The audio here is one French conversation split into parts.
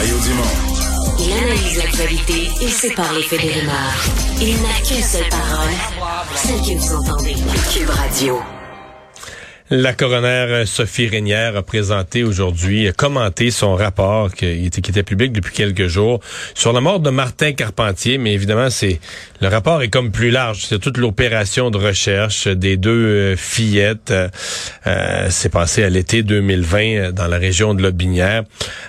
Mario Dumont. Il analyse l'actualité et sépare les faits des rumeurs. Il n'a qu'une seule parole, celle que vous entendez. Cube Radio. La coroner euh, Sophie Régnière a présenté aujourd'hui, a commenté son rapport qui était, qui était public depuis quelques jours sur la mort de Martin Carpentier, mais évidemment, c'est le rapport est comme plus large. C'est toute l'opération de recherche des deux euh, fillettes. Euh, euh, c'est passé à l'été 2020 euh, dans la région de Lotbinière.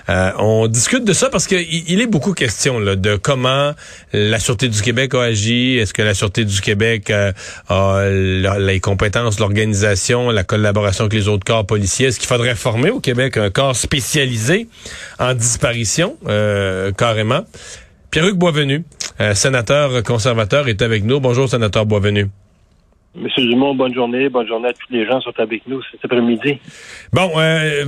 Euh, on discute de ça parce qu'il il est beaucoup question là, de comment la Sûreté du Québec a agi. Est-ce que la Sûreté du Québec euh, a les compétences, l'organisation, la collaboration avec les autres corps policiers? Est-ce qu'il faudrait former au Québec un corps spécialisé en disparition, euh, carrément? Pierre-Hugues Boisvenu, euh, sénateur conservateur, est avec nous. Bonjour, sénateur Boisvenu. Monsieur Dumont, bonne journée. Bonne journée à tous les gens qui sont avec nous cet après-midi. Bon, euh,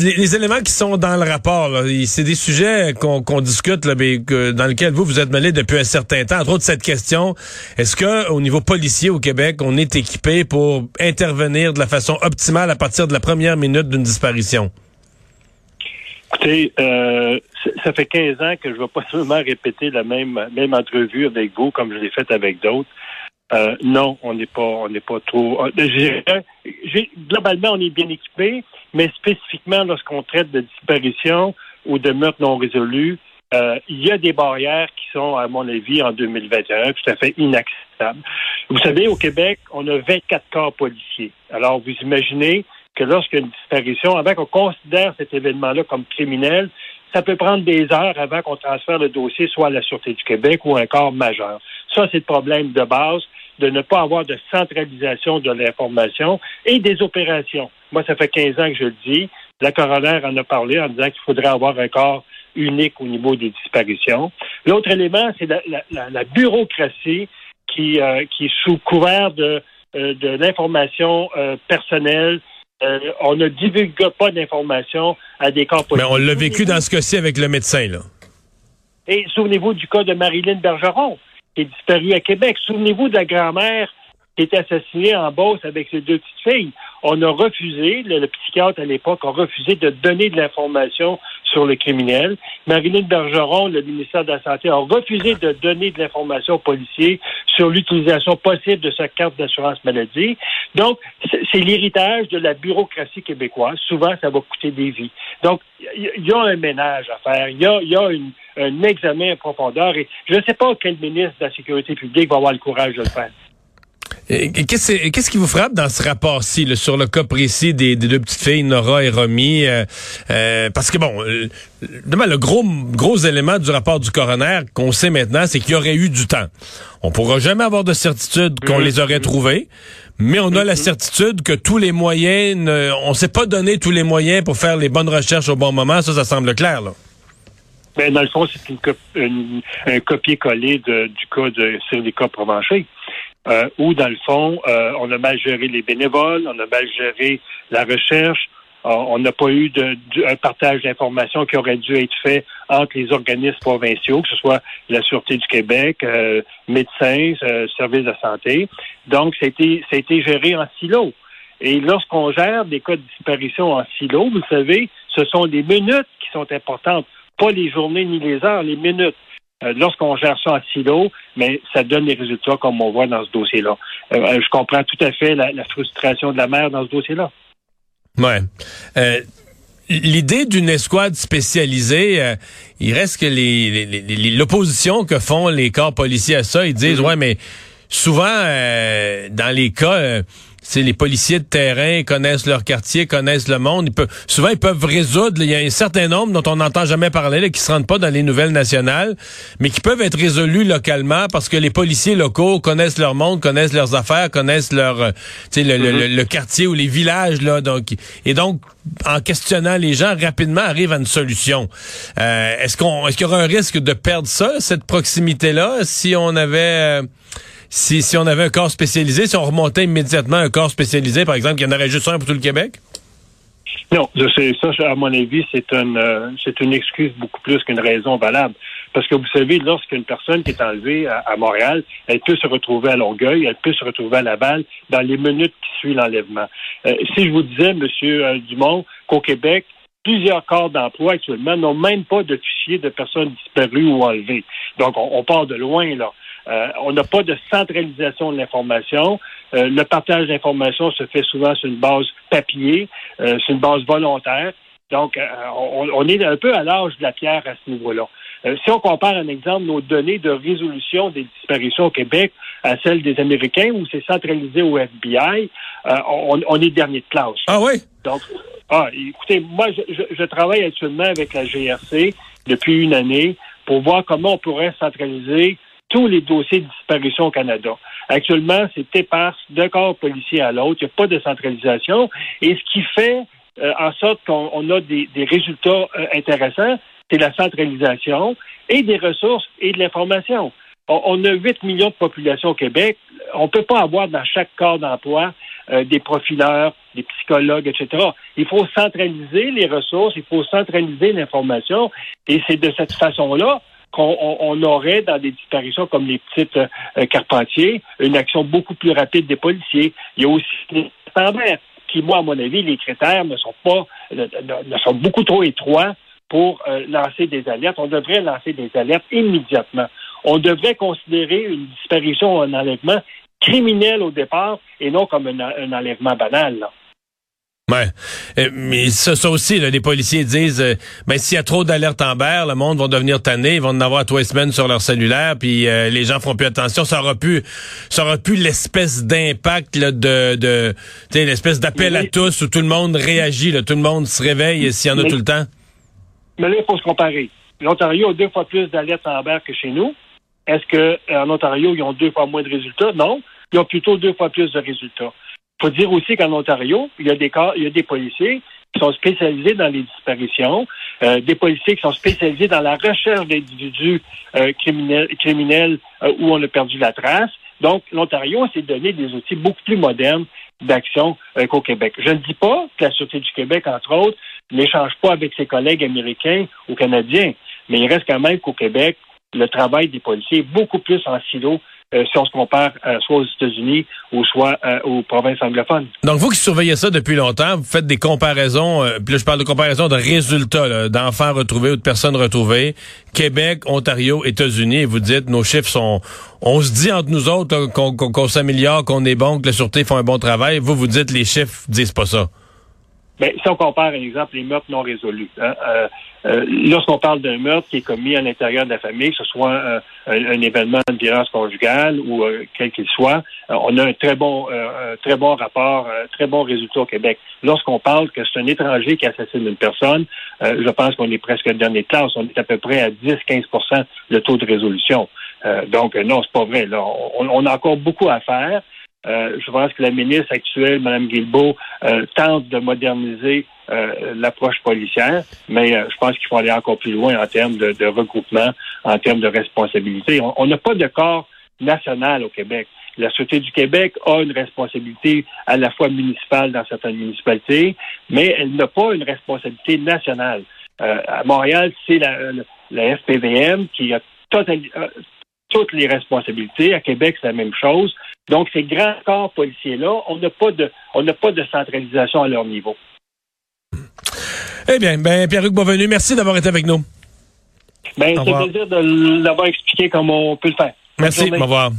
les, les éléments qui sont dans le rapport, c'est des sujets qu'on discute, là, mais que- dans lesquels vous vous êtes mêlé depuis un certain temps. Entre autres, cette question est-ce que au niveau policier au Québec, on est équipé pour intervenir de la façon optimale à partir de la première minute d'une disparition? Euh, ça fait 15 ans que je ne vais pas seulement répéter la même, même entrevue avec vous comme je l'ai faite avec d'autres. Euh, non, on n'est pas, on n'est pas trop. euh, globalement, on est bien équipé, mais spécifiquement lorsqu'on traite de disparition ou de meurtre non résolu, euh, il y a des barrières qui sont, à mon avis, en 2021, tout à fait inacceptables. Vous savez, au Québec, on a 24 corps policiers. Alors, vous imaginez que lorsqu'il y a une disparition, avant qu'on considère cet événement-là comme criminel, ça peut prendre des heures avant qu'on transfère le dossier soit à la Sûreté du Québec ou à un corps majeur. Ça, c'est le problème de base de ne pas avoir de centralisation de l'information et des opérations. Moi, ça fait 15 ans que je le dis. La coroner en a parlé en disant qu'il faudrait avoir un corps unique au niveau des disparitions. L'autre élément, c'est la, bureaucratie qui, euh, qui est sous couvert de, euh, de l'information euh, personnelle. Euh, on ne divulgue pas d'informations à des corps Mais politiques. on l'a vécu dans ce cas-ci avec le médecin. Là. Et souvenez-vous du cas de Marilyn Bergeron, qui est disparue à Québec. Souvenez-vous de la grand-mère qui était assassinée en Beauce avec ses deux petites filles. On a refusé, le, le psychiatre à l'époque a refusé de donner de l'information sur le criminel. Marilyn Bergeron, le ministère de la Santé, a refusé de donner de l'information aux policiers sur l'utilisation possible de sa carte d'assurance maladie. Donc, c'est l'héritage de la bureaucratie québécoise. Souvent, ça va coûter des vies. Donc, il y, a un ménage à faire. Il y a, y a un examen en profondeur. Et je ne sais pas quel ministre de la Sécurité publique va avoir le courage de le faire. Et Qu'est-ce qui vous frappe dans ce rapport-ci, sur le cas précis des, des deux petites filles, Nora et Romy? euh, euh, parce que, bon, euh, demain, le gros, gros élément du rapport du coroner qu'on sait maintenant, c'est qu'il y aurait eu du temps. On pourra jamais avoir de certitude qu'on Mhm. les aurait trouvés, mais on a la certitude que tous les moyens, ne- on s'est pas donné tous les moyens pour faire les bonnes recherches au bon moment. Ça, ça semble clair, là. Ben, dans le fond, c'est une cop- une- un copier-coller du cas de Sylvia Provencher. Euh, où, dans le fond, euh, on a mal géré les bénévoles, on a mal géré la recherche, on on n'a pas eu de, de- un partage d'informations qui aurait dû être fait entre les organismes provinciaux, que ce soit la Sûreté du Québec, euh, médecins, euh, services de santé. Donc, a été, géré en silo. Et lorsqu'on gère des cas de disparition en silo, vous savez, ce sont les minutes qui sont importantes, pas les journées ni les heures, les minutes. Euh, Lorsqu'on gère ça en silo, mais ça donne les résultats comme on voit dans ce dossier-là. Euh, je comprends tout à fait la, la frustration de la mère dans ce dossier-là. Ouais. Euh, L'idée d'une escouade spécialisée, euh, il reste que les- les- les- les- l'opposition que font les corps policiers à ça, ils disent, ouais, mais souvent, euh, dans les cas, euh, c'est les policiers de terrain connaissent leur quartier, connaissent le monde. Ils peuvent, souvent, ils peuvent résoudre. Il y a un certain nombre dont on n'entend jamais parler, là, qui se rendent pas dans les nouvelles nationales, mais qui peuvent être résolus localement parce que les policiers locaux connaissent leur monde, connaissent leurs affaires, connaissent leur, euh, le, le, le, quartier ou les villages là. Donc, et donc, en questionnant les gens, rapidement arrivent à une solution. Euh, est-ce qu'on, est-ce qu'il y aura un risque de perdre ça, cette proximité-là, si on avait euh, si, si on avait un corps spécialisé, si on remontait immédiatement un corps spécialisé, par exemple, qu'il y en aurait juste un pour tout le Québec? Non, ça, à mon avis, c'est une, euh, c'est une excuse beaucoup plus qu'une raison valable. Parce que vous savez, lorsqu'une personne qui est enlevée à, Montréal, elle peut se retrouver à Longueuil, elle peut se retrouver à Laval dans les minutes qui suivent l'enlèvement. Euh, si je vous disais, Monsieur euh, Dumont, qu'au Québec, plusieurs corps d'emploi actuellement n'ont même pas de fichier de personnes disparues ou enlevées. Donc, on, on part de loin, là. Euh, on n'a pas de centralisation de l'information. Euh, le partage d'informations se fait souvent sur une base papier, euh, sur une base volontaire. Donc, on, est un peu à l'âge de la pierre à ce niveau-là. si on compare un exemple nos données de résolution des disparitions au Québec à celles des Américains, où c'est centralisé au FBI, on, est dernier de classe. Ah oui? Donc, ah, écoutez, moi, je, je travaille actuellement avec la GRC depuis une année pour voir comment on pourrait centraliser tous les dossiers de disparition au Canada. Actuellement, c'est éparse d'un corps policier à l'autre. Il n'y a pas de centralisation. Et ce qui fait euh, en sorte qu'on a des, résultats euh, intéressants, c'est la centralisation et des ressources et de l'information. On, a 8 millions de populations au Québec. On ne peut pas avoir dans chaque corps d'emploi euh, des profileurs, des psychologues, etc. Il faut centraliser les ressources, il faut centraliser l'information, et c'est de cette façon-là qu'on aurait dans des disparitions comme les petites euh, Carpentiers une action beaucoup plus rapide des policiers. Il y a aussi les standards qui, moi, à mon avis, les critères ne sont pas ne, sont beaucoup trop étroits pour euh, lancer des alertes. On devrait lancer des alertes immédiatement. On devrait considérer une disparition ou un enlèvement criminel au départ et non comme un, enlèvement banal. Ouais. Euh, mais ça, ça aussi, les policiers disent, euh, ben s'il y a trop d'alertes en berre, le monde va devenir tanné, ils vont en avoir trois semaines sur leur cellulaire, puis euh, les gens feront plus attention. Ça aura pu, ça aura pu l'espèce d'impact de, de, tu sais, l'espèce d'appel à tous où tout le monde réagit, là, tout le monde se réveille s'il y en a tout le temps. Mais là, il faut se comparer. L'Ontario a deux fois plus d'alertes en berre que chez nous. Est-ce que en Ontario, ils ont deux fois moins de résultats? Non. Ils ont plutôt deux fois plus de résultats. Faut dire aussi qu'en Ontario, il y a des il y a des policiers qui sont spécialisés dans les disparitions, euh, des policiers qui sont spécialisés dans la recherche d'individus euh, criminels, criminels euh, où on a perdu la trace. Donc, l'Ontario s'est donné des outils beaucoup plus modernes d'action qu'au Québec. Je ne dis pas que la Sûreté du Québec, entre autres, n'échange pas avec ses collègues américains ou canadiens, mais il reste quand même qu'au Québec, le travail des policiers est beaucoup plus en silo euh, si on se compare euh, soit aux États-Unis ou soit euh, aux provinces anglophones. Donc, vous qui surveillez ça depuis longtemps, vous faites des comparaisons, puis là, je parle de comparaisons de résultats, d'enfants retrouvés ou de personnes retrouvées, Québec, Ontario, États-Unis, et vous dites, nos chiffres sont... On se dit entre nous autres qu'on s'améliore, qu'on est bon, que la Sûreté font un bon travail. Vous, vous dites, les chiffres disent pas ça. Bien, si on compare, par exemple, les meurtres non résolus, hein, euh, euh, lorsqu'on parle d'un meurtre qui est commis à l'intérieur de la famille, que ce soit euh, un, événement de violence conjugale ou quel qu'il soit, on a un très bon, très bon rapport, très bon résultat au Québec. Lorsqu'on parle que c'est un étranger qui assassine une personne, je pense qu'on est presque dernier de classe. On est à peu près à 10-15% le taux de résolution. donc, non, c'est pas vrai. Là. on a encore beaucoup à faire. Euh, je pense que la ministre actuelle, Mme Guilbeault, euh, tente de moderniser euh, l'approche policière, mais je pense qu'il faut aller encore plus loin en termes de, regroupement, en termes de responsabilité. On n'a pas de corps national au Québec. La Sûreté du Québec a une responsabilité à la fois municipale dans certaines municipalités, mais elle n'a pas une responsabilité nationale. à Montréal, c'est la, la, FPVM qui a toutes les responsabilités. À Québec, c'est la même chose. Donc, ces grands corps policiers-là, on n'a pas de, on n'a pas de centralisation à leur niveau. Eh bien, ben, Pierre-Luc Beauvenu, merci d'avoir été avec nous. Ben, c'est plaisir de l'avoir expliqué comment on peut le faire. Merci, au revoir.